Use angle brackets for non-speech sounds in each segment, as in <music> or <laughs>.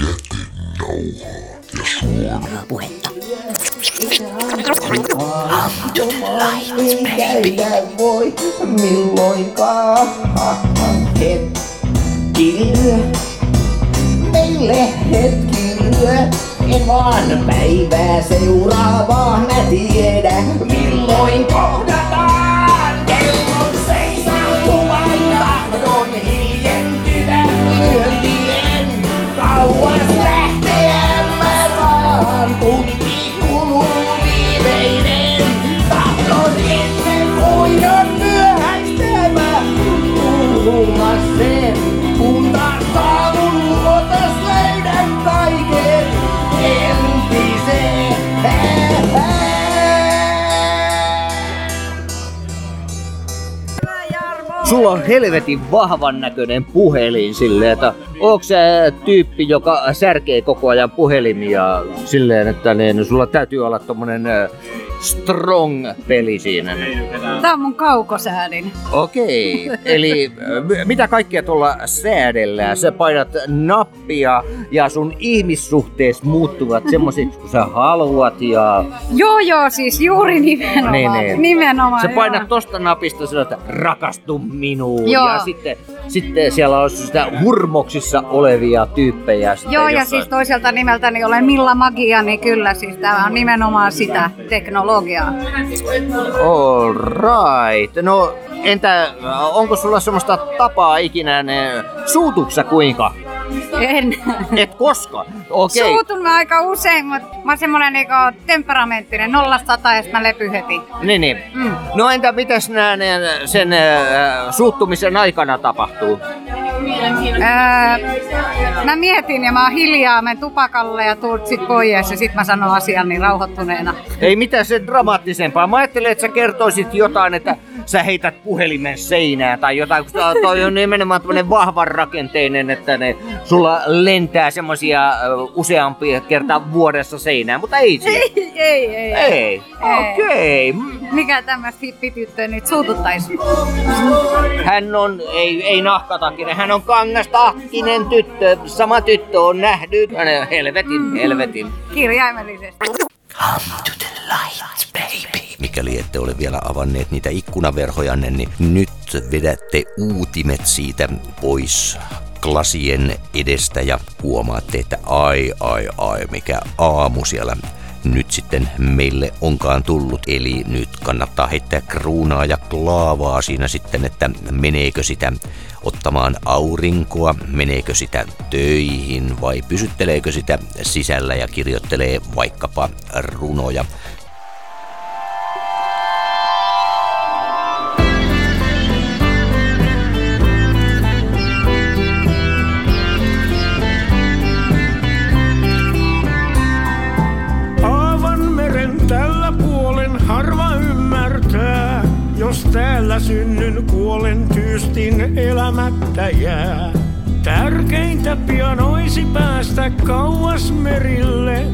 jätenauhaa ja suoraa. Puhetta. Käydä voi milloinkaan hetkillä. Meille hetkillä. En vaan päivää seuraavaa mä tiedä, milloin kohdataan. Sulla on helvetin vahvan näköinen puhelin silleen, että onko se tyyppi, joka särkee koko ajan puhelimia silleen, että niin, sulla täytyy olla tommonen strong peli siinä. Tää on mun kaukosäädin. Okei, eli äh, mitä kaikkea tuolla säädellään? Sä painat nappia ja sun ihmissuhteet muuttuvat semmosiksi kuin sä haluat ja Joo joo, siis juuri nimenomaan. Niin, niin. Nimenomaan, sä joo. painat tosta napista sillä, että rakastu minuun Joo. ja sitten, sitten siellä on sitä hurmoksissa olevia tyyppejä. Joo, ja jossain- siis toiselta nimeltäni olen Milla Magia, niin kyllä siis tämä on nimenomaan sitä teknologiaa. All right. No entä onko sulla semmoista tapaa ikinä ne suutuksa kuinka? En. Et koska? Okei. Suutun mä aika usein, mutta mä oon semmonen niinku temperamenttinen, nollasta sata ja mä lepy heti. Niin, niin. Mm. No entä mitäs nää, sen äh, suuttumisen aikana tapahtuu? Öö, mä mietin ja mä oon hiljaa, menen tupakalle ja tuut sit pois ja sit mä sanon asian niin rauhoittuneena. Ei mitään sen dramaattisempaa. Mä ajattelin, että sä kertoisit jotain, että sä heität puhelimen seinään tai jotain, kun toi on nimenomaan tämmönen vahvan rakenteinen, että ne sulla lentää semmosia useampia kertaa vuodessa seinään, mutta ei se. Ei, ei, ei. Ei. Okei. Mikä tämmöistä hippityttöä nyt suututtais? Hän on, ei, ei nahkatakinen, hän on kangastahtinen tyttö. Sama tyttö on nähnyt. Helvetin, helvetin. Kirjaimellisesti. Mikäli ette ole vielä avanneet niitä ikkunaverhojanne, niin nyt vedätte uutimet siitä pois klasien edestä ja huomaatte, että ai ai ai mikä aamu siellä nyt sitten meille onkaan tullut. Eli nyt kannattaa heittää kruunaa ja klaavaa siinä sitten, että meneekö sitä ottamaan aurinkoa, meneekö sitä töihin vai pysytteleekö sitä sisällä ja kirjoittelee vaikkapa runoja. Synnyn kuolen tyystin elämättä jää. Tärkeintä pian oisi päästä kauas merille,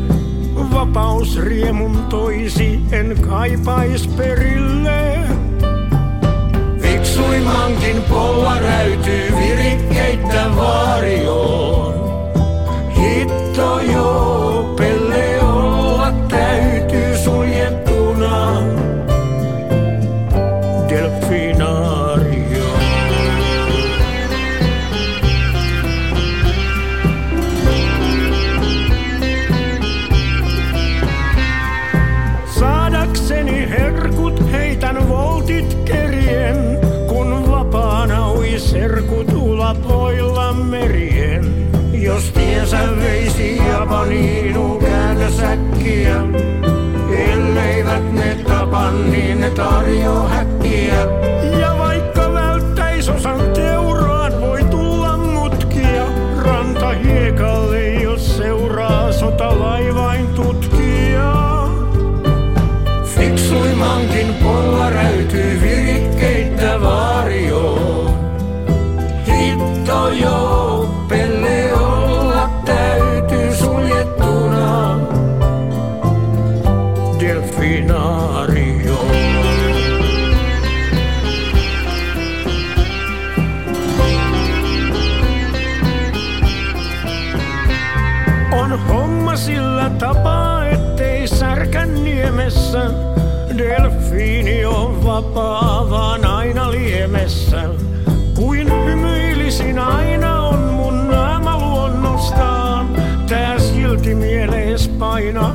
vapaus riemun toisi, en kaipais perille. Fiksuimmankin polla räytyy virikkeittä vaarioon. Hitto joo, Jos tiensä veisi Japaniin käännösäkkiä, elleivät ne tapa, niin ne tarjoa mielees paina,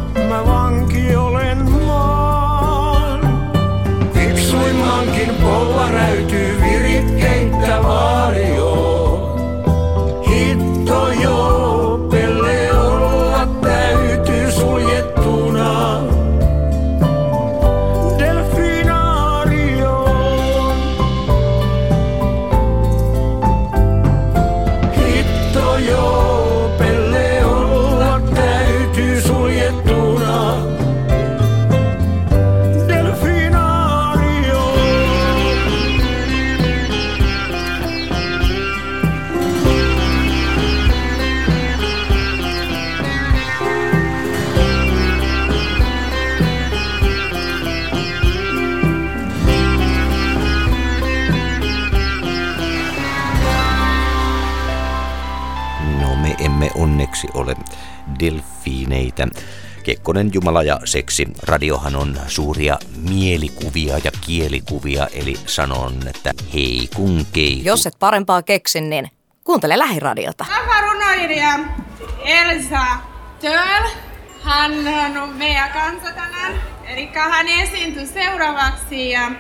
ole delfiineitä. Kekkonen, Jumala ja seksi. Radiohan on suuria mielikuvia ja kielikuvia, eli sanon, että hei kun keiku. Jos et parempaa keksi, niin kuuntele lähiradiota. runoilija Elsa Töll. Hän on meidän kanssa tänään. Eli hän esiintyy seuraavaksi ja,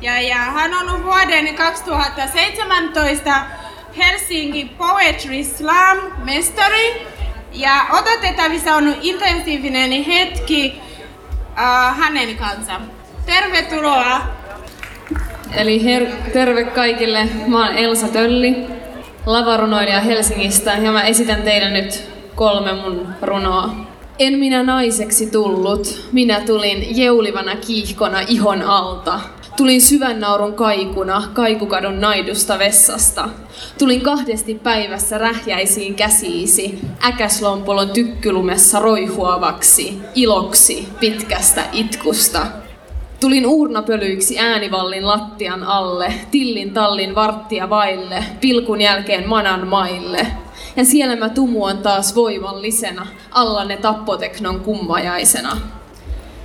ja, ja hän on ollut vuoden 2017 Helsinki Poetry Slam mestari. Ja odotettavissa on intensiivinen hetki uh, hänen kanssa. Tervetuloa! Eli her- terve kaikille, mä oon Elsa Tölli, lavarunoilija Helsingistä ja mä esitän teille nyt kolme mun runoa. En minä naiseksi tullut, minä tulin jeulivana kiihkona ihon alta. Tulin syvän naurun kaikuna kaikukadun naidusta vessasta. Tulin kahdesti päivässä rähjäisiin käsiisi, äkäslompolon tykkylumessa roihuavaksi, iloksi pitkästä itkusta. Tulin uurnapölyiksi äänivallin lattian alle, tillin tallin varttia vaille, pilkun jälkeen manan maille. Ja siellä mä tumuan taas voimallisena, allanne tappoteknon kummajaisena.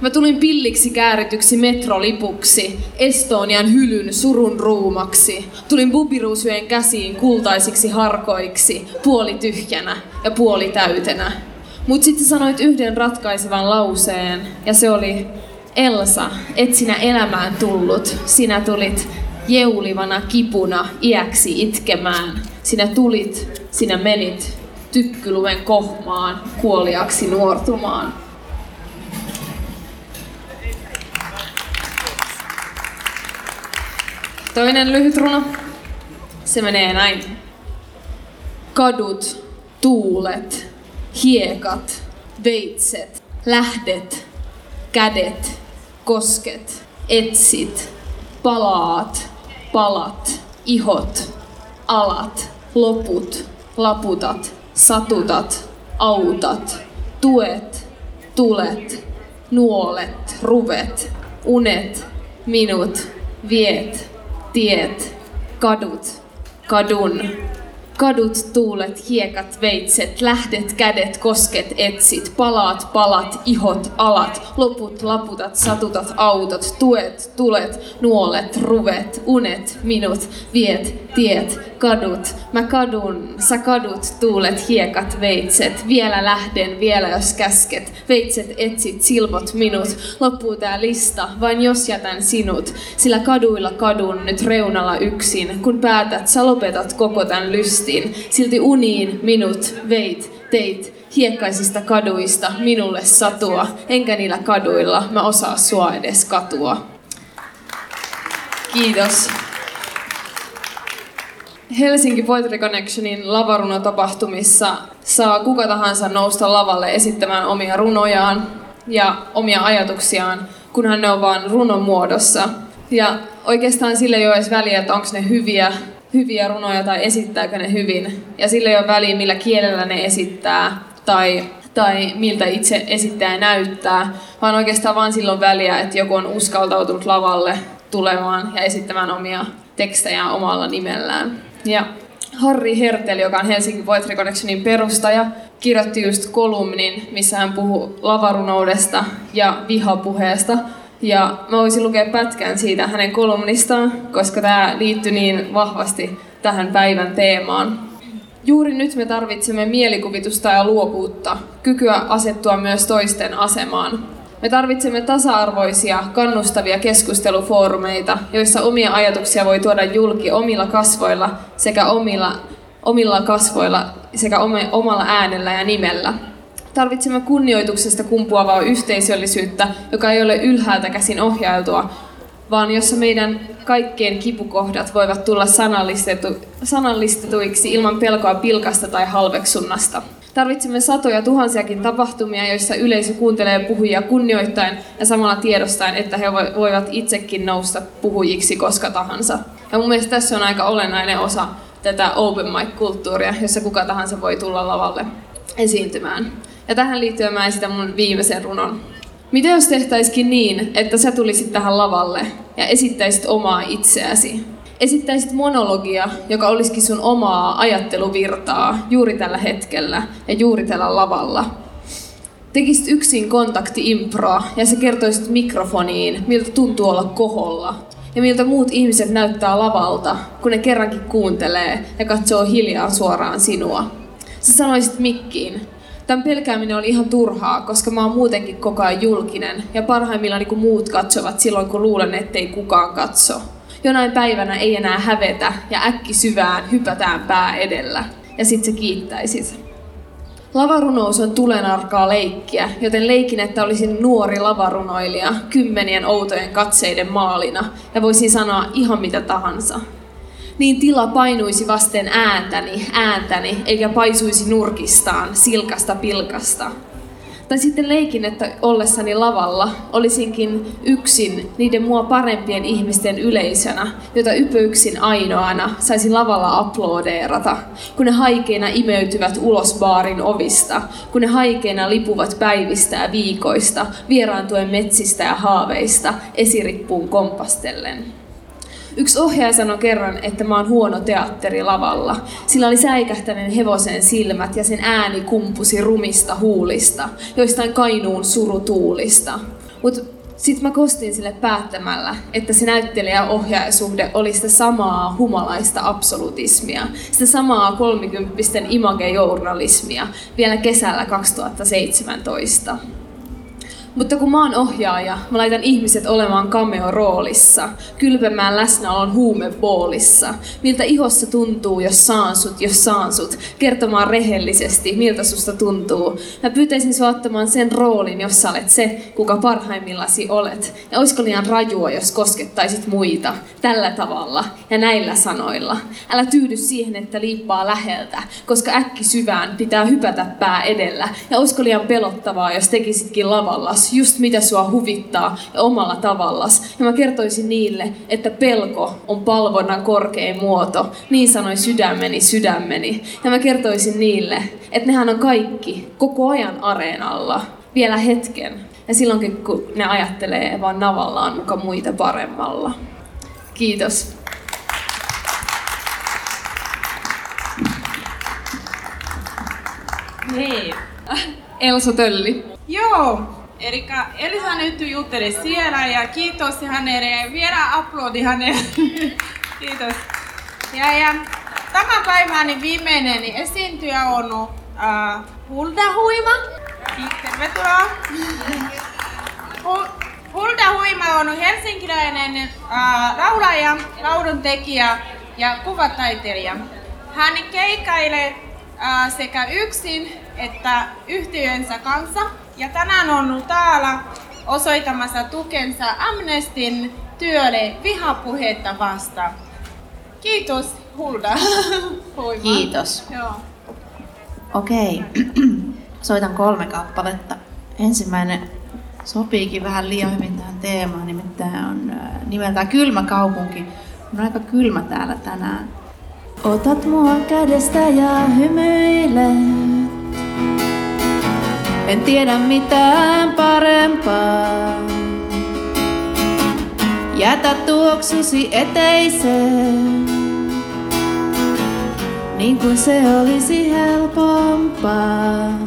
Mä tulin pilliksi käärityksi metrolipuksi, Estonian hylyn surun ruumaksi. Tulin bubiruusyön käsiin kultaisiksi harkoiksi, puoli tyhjänä ja puoli täytenä. Mut sitten sanoit yhden ratkaisevan lauseen, ja se oli, Elsa, et sinä elämään tullut, sinä tulit jeulivana kipuna iäksi itkemään. Sinä tulit, sinä menit tykkylumen kohmaan kuoliaksi nuortumaan. Toinen lyhyt runo. Se menee näin. Kadut, tuulet, hiekat, veitset, lähdet, kädet, kosket, etsit, palaat, palat, ihot, alat, loput, laputat, satutat, autat, tuet, tulet, nuolet, ruvet, unet, minut, viet, tiet, kadut, kadun, Kadut, tuulet, hiekat, veitset, lähdet, kädet, kosket, etsit, palaat, palat, ihot, alat, loput, laputat, satutat, autot, tuet, tulet, nuolet, ruvet, unet, minut, viet, tiet, kadut. Mä kadun, sä kadut, tuulet, hiekat, veitset, vielä lähden, vielä jos käsket, veitset, etsit, silvot, minut, loppuu tää lista, vain jos jätän sinut, sillä kaduilla kadun nyt reunalla yksin, kun päätät, sä lopetat koko tän lystin, silti uniin minut veit, teit, hiekkaisista kaduista minulle satua, enkä niillä kaduilla mä osaa sua edes katua. Kiitos. Helsinki Poetry Connectionin lavarunotapahtumissa saa kuka tahansa nousta lavalle esittämään omia runojaan ja omia ajatuksiaan, kunhan ne on vaan runon muodossa. Ja oikeastaan sille ei ole edes väliä, että onko ne hyviä, hyviä runoja tai esittääkö ne hyvin. Ja sille ei ole väliä, millä kielellä ne esittää tai, tai miltä itse esittäjä näyttää, vaan oikeastaan vaan silloin väliä, että joku on uskaltautunut lavalle tulemaan ja esittämään omia tekstejä omalla nimellään. Ja Harri Hertel, joka on Helsingin Poetry Connectionin perustaja, kirjoitti just kolumnin, missä hän puhuu lavarunoudesta ja vihapuheesta. Ja mä voisin lukea pätkän siitä hänen kolumnistaan, koska tämä liittyy niin vahvasti tähän päivän teemaan. Juuri nyt me tarvitsemme mielikuvitusta ja luovuutta, kykyä asettua myös toisten asemaan. Me tarvitsemme tasa-arvoisia, kannustavia keskustelufoorumeita, joissa omia ajatuksia voi tuoda julki omilla kasvoilla sekä omilla, omilla kasvoilla sekä omalla äänellä ja nimellä. Tarvitsemme kunnioituksesta kumpuavaa yhteisöllisyyttä, joka ei ole ylhäältä käsin ohjailtua, vaan jossa meidän kaikkien kipukohdat voivat tulla sanallistetu, sanallistetuiksi ilman pelkoa pilkasta tai halveksunnasta. Tarvitsemme satoja tuhansiakin tapahtumia, joissa yleisö kuuntelee puhujia kunnioittain ja samalla tiedostaen, että he voivat itsekin nousta puhujiksi koska tahansa. Ja mun mielestä tässä on aika olennainen osa tätä open mic-kulttuuria, jossa kuka tahansa voi tulla lavalle esiintymään. Ja tähän liittyen mä esitän mun viimeisen runon. Mitä jos tehtäisikin niin, että sä tulisit tähän lavalle ja esittäisit omaa itseäsi? Esittäisit monologia, joka olisikin sun omaa ajatteluvirtaa juuri tällä hetkellä ja juuri tällä lavalla. Tekisit yksin kontakti-improa ja sä kertoisit mikrofoniin, miltä tuntuu olla koholla. Ja miltä muut ihmiset näyttää lavalta, kun ne kerrankin kuuntelee ja katsoo hiljaa suoraan sinua. Sä sanoisit mikkiin, Tämän pelkääminen oli ihan turhaa, koska mä oon muutenkin koko ajan julkinen ja parhaimmillaan niin kuin muut katsovat silloin, kun luulen, ettei kukaan katso. Jonain päivänä ei enää hävetä ja äkki syvään hypätään pää edellä. Ja sit se kiittäisit. Lavarunous on tulenarkaa leikkiä, joten leikin, että olisin nuori lavarunoilija kymmenien outojen katseiden maalina ja voisin sanoa ihan mitä tahansa niin tila painuisi vasten ääntäni, ääntäni, eikä paisuisi nurkistaan, silkasta pilkasta. Tai sitten leikin, että ollessani lavalla olisinkin yksin niiden mua parempien ihmisten yleisönä, jota ypöyksin ainoana saisin lavalla aplodeerata, kun ne haikeina imeytyvät ulos baarin ovista, kun ne haikeina lipuvat päivistä ja viikoista, vieraantuen metsistä ja haaveista, esirippuun kompastellen. Yksi ohjaaja sanoi kerran, että mä oon huono teatteri lavalla. Sillä oli säikähtäneen hevosen silmät ja sen ääni kumpusi rumista huulista, joistain kainuun surutuulista. Mut sitten mä kostin sille päättämällä, että se näyttelijä ohjaajasuhde oli sitä samaa humalaista absolutismia, sitä samaa kolmikymppisten imagejournalismia vielä kesällä 2017. Mutta kun mä oon ohjaaja, mä laitan ihmiset olemaan cameo-roolissa, kylpemään läsnäolon huumepoolissa. Miltä ihossa tuntuu, jos saan sut, jos saan sut. Kertomaan rehellisesti, miltä susta tuntuu. Mä pyytäisin sua ottamaan sen roolin, jos sä olet se, kuka parhaimmillasi olet. Ja oisko liian rajua, jos koskettaisit muita tällä tavalla ja näillä sanoilla. Älä tyydy siihen, että liippaa läheltä, koska äkki syvään pitää hypätä pää edellä. Ja oisko liian pelottavaa, jos tekisitkin lavalla just mitä sua huvittaa ja omalla tavallas. Ja mä kertoisin niille, että pelko on palvonnan korkein muoto. Niin sanoi sydämeni, sydämeni. Ja mä kertoisin niille, että nehän on kaikki koko ajan areenalla. Vielä hetken. Ja silloinkin, kun ne ajattelee vaan navallaan muka muita paremmalla. Kiitos. Hei. Elsa Tölli. Joo, Eli Elisa nyt jutteli siellä ja kiitos hänelle. Vielä aplodi hänelle. <laughs> kiitos. Ja, ja tämän päivän viimeinen esiintyjä on uh, Hulda Huima. Tervetuloa. <laughs> Hulda Huima on helsinkiläinen uh, laulaja, lauluntekijä ja kuvataiteilija. Hän keikkailee uh, sekä yksin että yhtiönsä kanssa ja tänään on täällä osoittamassa tukensa Amnestin työlle vihapuhetta vastaan. Kiitos Hulda. <laughs> Kiitos. Joo. Okei, <clears throat> soitan kolme kappaletta. Ensimmäinen sopiikin vähän liian hyvin tähän teemaan, nimittäin on nimeltään Kylmä kaupunki. On aika kylmä täällä tänään. Otat mua kädestä ja hymyilet. En tiedä mitään parempaa. Jätä tuoksusi eteiseen. niin kuin se olisi helpompaa.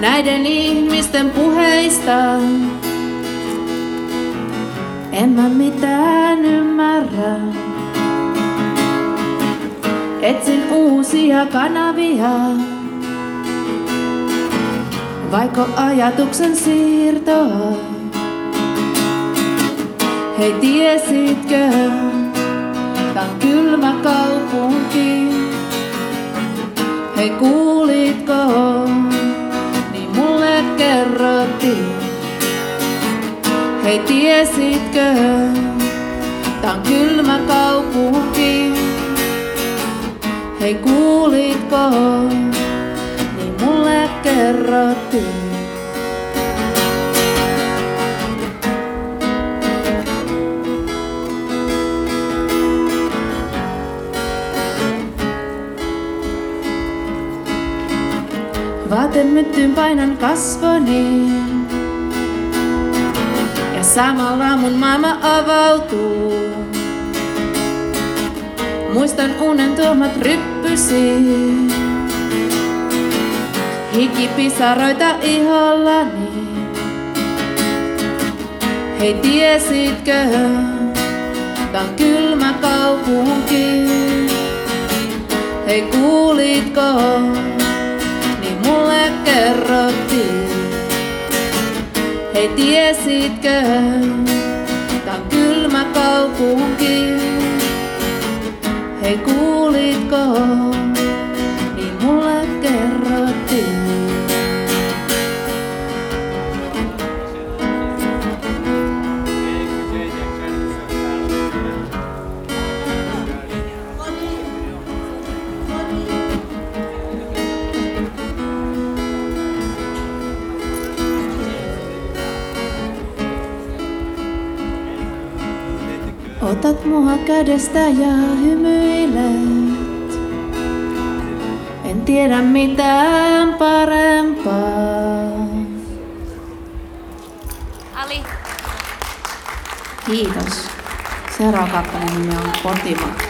Näiden ihmisten puheista en mä mitään ymmärrä. Etsin uusia kanavia, vaikka ajatuksen siirtoa. Hei tiesitkö, tää on kylmä kaupunki. Hei kuulitko, niin mulle kerrottiin. Hei tiesitkö, tää on kylmä kaupunki. Hei kuulitko, kerrottiin. Vaatemyttyn painan kasvoni. Ja samalla mun maailma avautuu. Muistan unen tuomat ryppysi. Hikipisaroita ihollani. Hei tiesitkö, tää on kylmä kaupunki. Hei kuulitko, niin mulle kerrottiin. Hei tiesitkö, tää on kylmä kaupunki. Hei kuulitko, niin mulle kerrottiin. Otat mua kädestä ja hymyilet. En tiedä mitään parempaa. Ali. Kiitos. Seuraava kappaleen nimi on Kotimaa.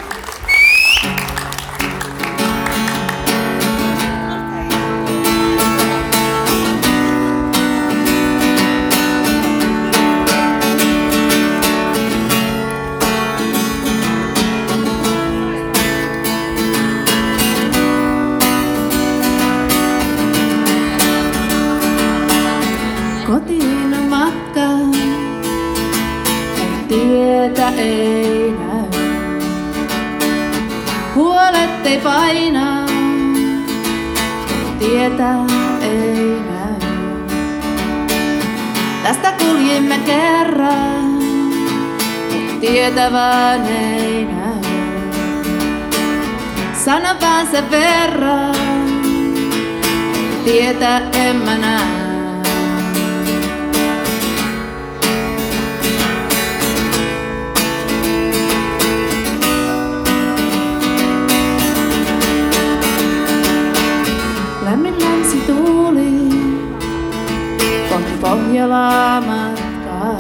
Ei paina, tietä ei näy. Tästä kuljimme kerran, tietä vaan ei näy. Sano vaan verran, tietä en mä näe. Lämmin länsi tuuli, kohti Pohjolaa matkaa.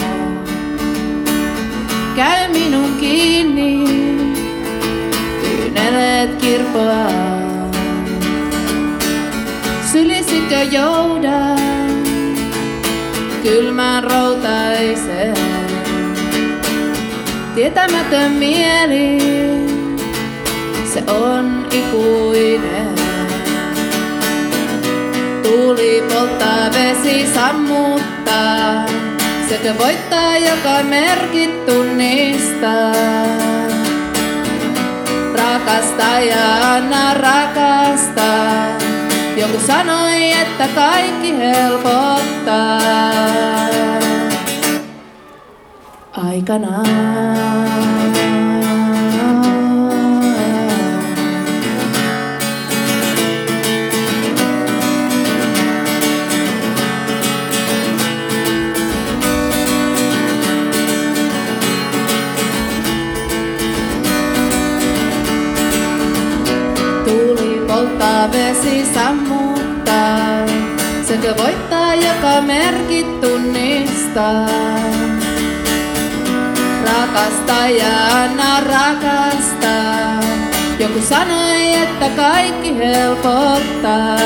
Käy minun kiinni, kyyneleet kirpoaa. Sylisikö jouda kylmään routaiseen? Tietämätön mieli, se on ikuinen. Tuuli polttaa, vesi sammuttaa. Sekö voittaa, joka merkit tunnistaa. Rakasta ja anna rakastaa. Joku sanoi, että kaikki helpottaa. Aikanaan. Vesi sammuttaa. Sekö voittaa, joka merkit tunnistaa. Rakasta ja anna rakastaa. Joku sanoi, että kaikki helpottaa.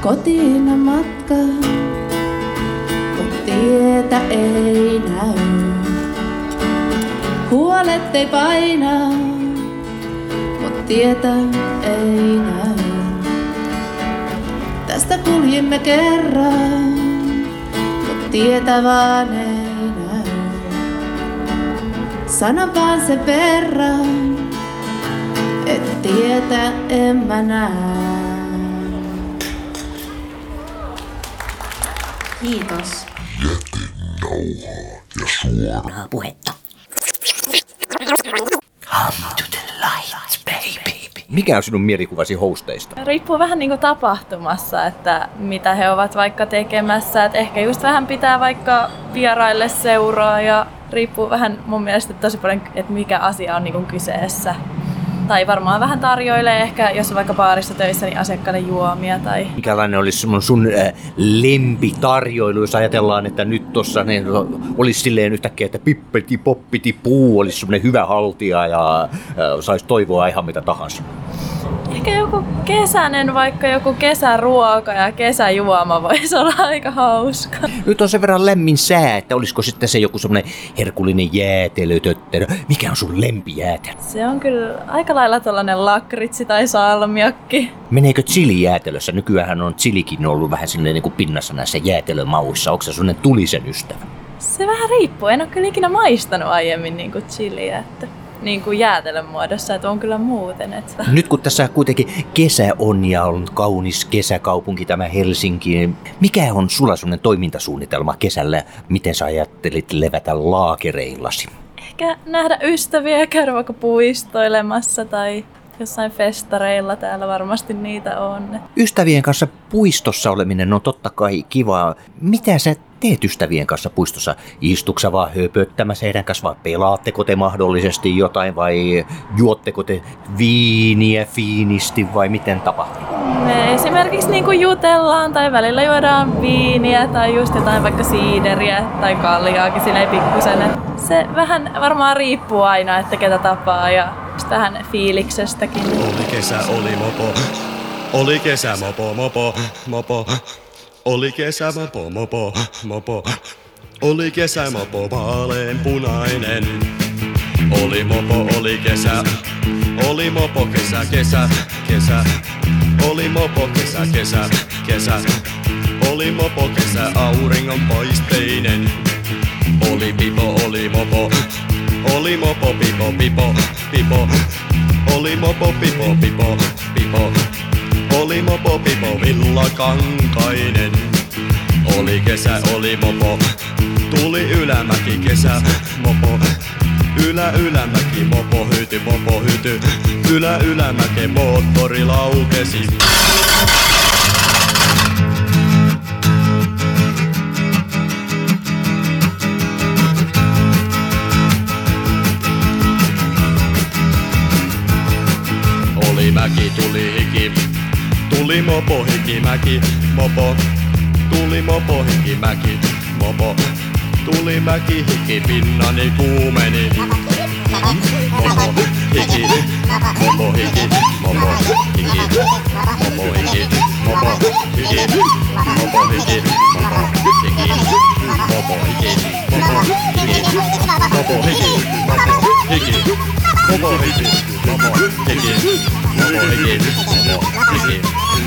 Kotiin on matka, mut tietä ei näy. Huolet ei paina, mut tietä ei näy. Tästä kuljimme kerran, mut tietä vaan ei näy. Sano vaan se verran, et tietä en mä näe. Kiitos. Puhetta. Mikä on sinun mielikuvasi hosteista? Riippuu vähän niin kuin tapahtumassa, että mitä he ovat vaikka tekemässä. Et ehkä just vähän pitää vaikka vieraille seuraa ja riippuu vähän mun mielestä tosi paljon, että mikä asia on niin kuin kyseessä. Tai varmaan vähän tarjoilee ehkä, jos on vaikka baarissa töissä, niin asiakkaille juomia tai Mikälainen olisi sun, sun äh, lempitarjoilu, jos ajatellaan, että nyt tuossa niin, olisi silleen yhtäkkiä, että pippeti poppiti puu olisi semmoinen hyvä haltija ja äh, saisi toivoa ihan mitä tahansa. Ehkä joku kesäinen, vaikka joku kesäruoka ja kesäjuoma voisi olla aika hauska. Nyt on sen verran lämmin sää, että olisiko sitten se joku semmoinen herkullinen jäätelötötterö. Mikä on sun lempijäätelö? Se on kyllä aika lailla tällainen lakritsi tai salmiakki. Meneekö chili jäätelössä? Nykyään on chilikin ollut vähän silleen niin kuin pinnassa näissä jäätelömauissa. Onko se sellainen tulisen ystävä? Se vähän riippuu. En ole kyllä ikinä maistanut aiemmin niin kuin chiliä, että niin kuin jäätelön muodossa, että on kyllä muuten. Että. Nyt kun tässä kuitenkin kesä on ja on kaunis kesäkaupunki tämä Helsinki, niin mikä on sulla sellainen toimintasuunnitelma kesällä? Miten sä ajattelit levätä laakereillasi? Ehkä nähdä ystäviä ja käydä vaikka puistoilemassa tai jossain festareilla täällä varmasti niitä on. Ystävien kanssa puistossa oleminen on totta kai kivaa. Mitä sä teet ystävien kanssa puistossa? Istuksa vaan höpöttämässä heidän kanssa vai pelaatteko te mahdollisesti jotain vai juotteko te viiniä fiinisti vai miten tapahtuu? Me esimerkiksi niin kuin jutellaan tai välillä juodaan viiniä tai just jotain vaikka siideriä tai kaljaakin silleen pikkusen. Se vähän varmaan riippuu aina, että ketä tapaa ja just vähän fiiliksestäkin. Oli kesä, oli mopo. Oli kesä, mopo, mopo, mopo. Oli kesä, mopo, mopo, mopo. Oli kesä, mopo, vaalean punainen. Oli mopo, oli kesä. Oli mopo, kesä, kesä, kesä. Oli mopo, kesä, kesä, kesä. Oli mopo, kesä, auringon paisteinen. Oli pipo, oli mopo. Oli mopo, pipo, pipo, pipo. Oli mopo, pipo, pipo, pipo. Oli mopo, pipo, villakankainen. Oli kesä, oli mopo. Tuli ylämäki, kesä, mopo. Ylä, ylämäki, mopo, hyty, mopo, hyty. Ylä, ylämäke, moottori laukesi. Tuli mopo, hiki, mäki, mopo. Tuli mopo, hiki, mäki, mopo. Tuli mäki, hiki, pinnani kuumeni. Mopo, hiki, mopo, hiki, mopo, hiki, mopo, hiki, mopo, hiki, mopo, hiki, mopo, hiki, mopo, hiki, mopo, hiki, mopo, hiki, mopo, hiki, mopo, hiki, mopo, hiki, mopo, hiki, mopo,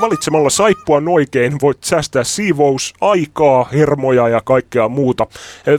Valitsemalla saippuan oikein voit säästää siivousaikaa, hermoja ja kaikkea muuta.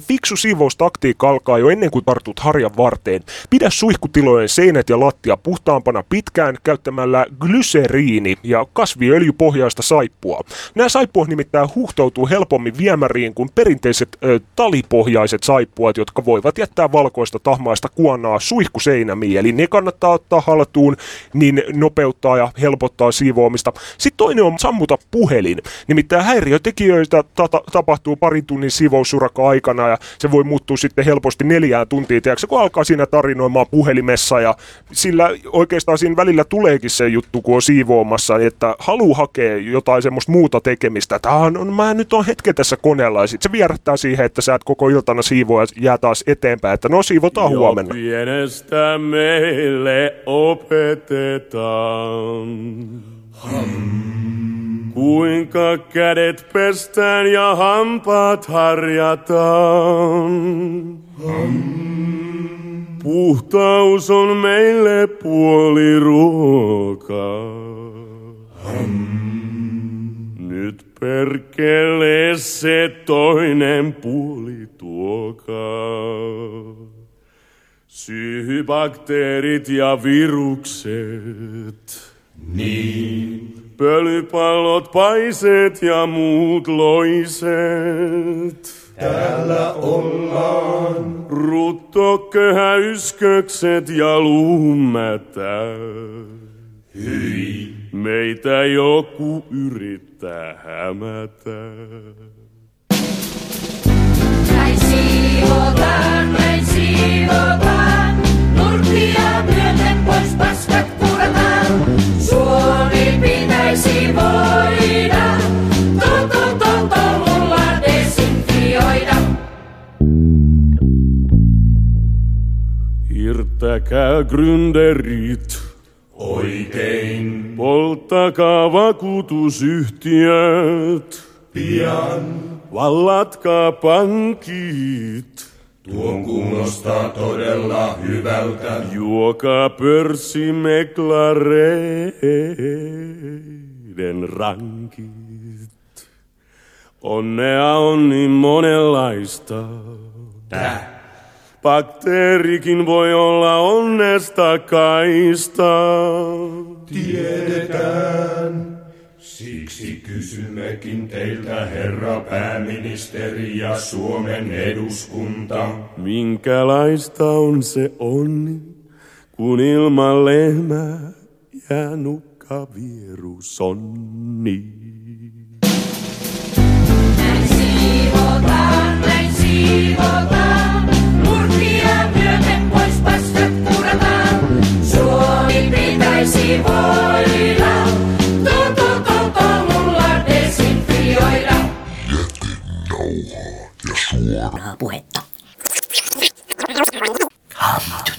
Fiksu siivoustaktiikka alkaa jo ennen kuin tartut harjan varteen. Pidä suihkutilojen seinät ja lattia puhtaampana pitkään käyttämällä glyseriini ja kasviöljypohjaista saippua. Nämä saippuat nimittäin huhtautuu helpommin viemäriin kuin perinteiset ö, talipohjaiset saippuat, jotka voivat jättää valkoista tahmaista kuonaa suihkuseinämiin. Eli ne kannattaa ottaa haltuun, niin nopeuttaa ja helpottaa siivoamista. Sitten toinen on sammuta puhelin. Nimittäin häiriötekijöitä ta- tapahtuu parin tunnin siivousuraka aikana ja se voi muuttua sitten helposti neljään tuntiin, tiedätkö, kun alkaa siinä tarinoimaan puhelimessa ja sillä oikeastaan siinä välillä tuleekin se juttu, kun on siivoamassa, että halu hakea jotain semmoista muuta tekemistä. Tämä on, mä nyt on hetken tässä koneella ja sitten se vierähtää siihen, että sä et koko iltana siivoa ja jää taas eteenpäin, että no siivotaan Jo huomenna. pienestä meille opetetaan. Kuinka kädet pestään ja hampaat harjataan. Puhtaus on meille puoli ruokaa. Nyt perkele se toinen puoli tuokaa. Syyhybakteerit ja virukset. Niin. Pölypallot, paiseet ja muut loiset. Täällä ollaan. Ruttoköhäyskökset ja luumätä. Hyi. Meitä joku yrittää hämätä. Näin siivotaan, näin siivotaan. Nurkkia myöten pois paskat purataan. Suomi pitäisi voida. To, to, to, to, mulla desinfioida. Irtäkää gründerit. Oikein. Polttakaa vakuutusyhtiöt. Pian. Vallatkaa pankit. Tuon kuulostaa todella hyvältä. Juokaa pörssimeklareiden rankit. Onnea on niin monenlaista. Täh. Bakteerikin voi olla onnesta kaista. Tiedetään. Siksi kysymmekin teiltä, herra pääministeri ja Suomen eduskunta. Minkälaista on se onni, kun ilman lehmää jää nukkavierusonni? Näin siivotaan, näin siivotaan. Nurkkia myöten pois paskat purataan. Suomi pitäisi voida. 아, 뭐했다. 뭐 아무도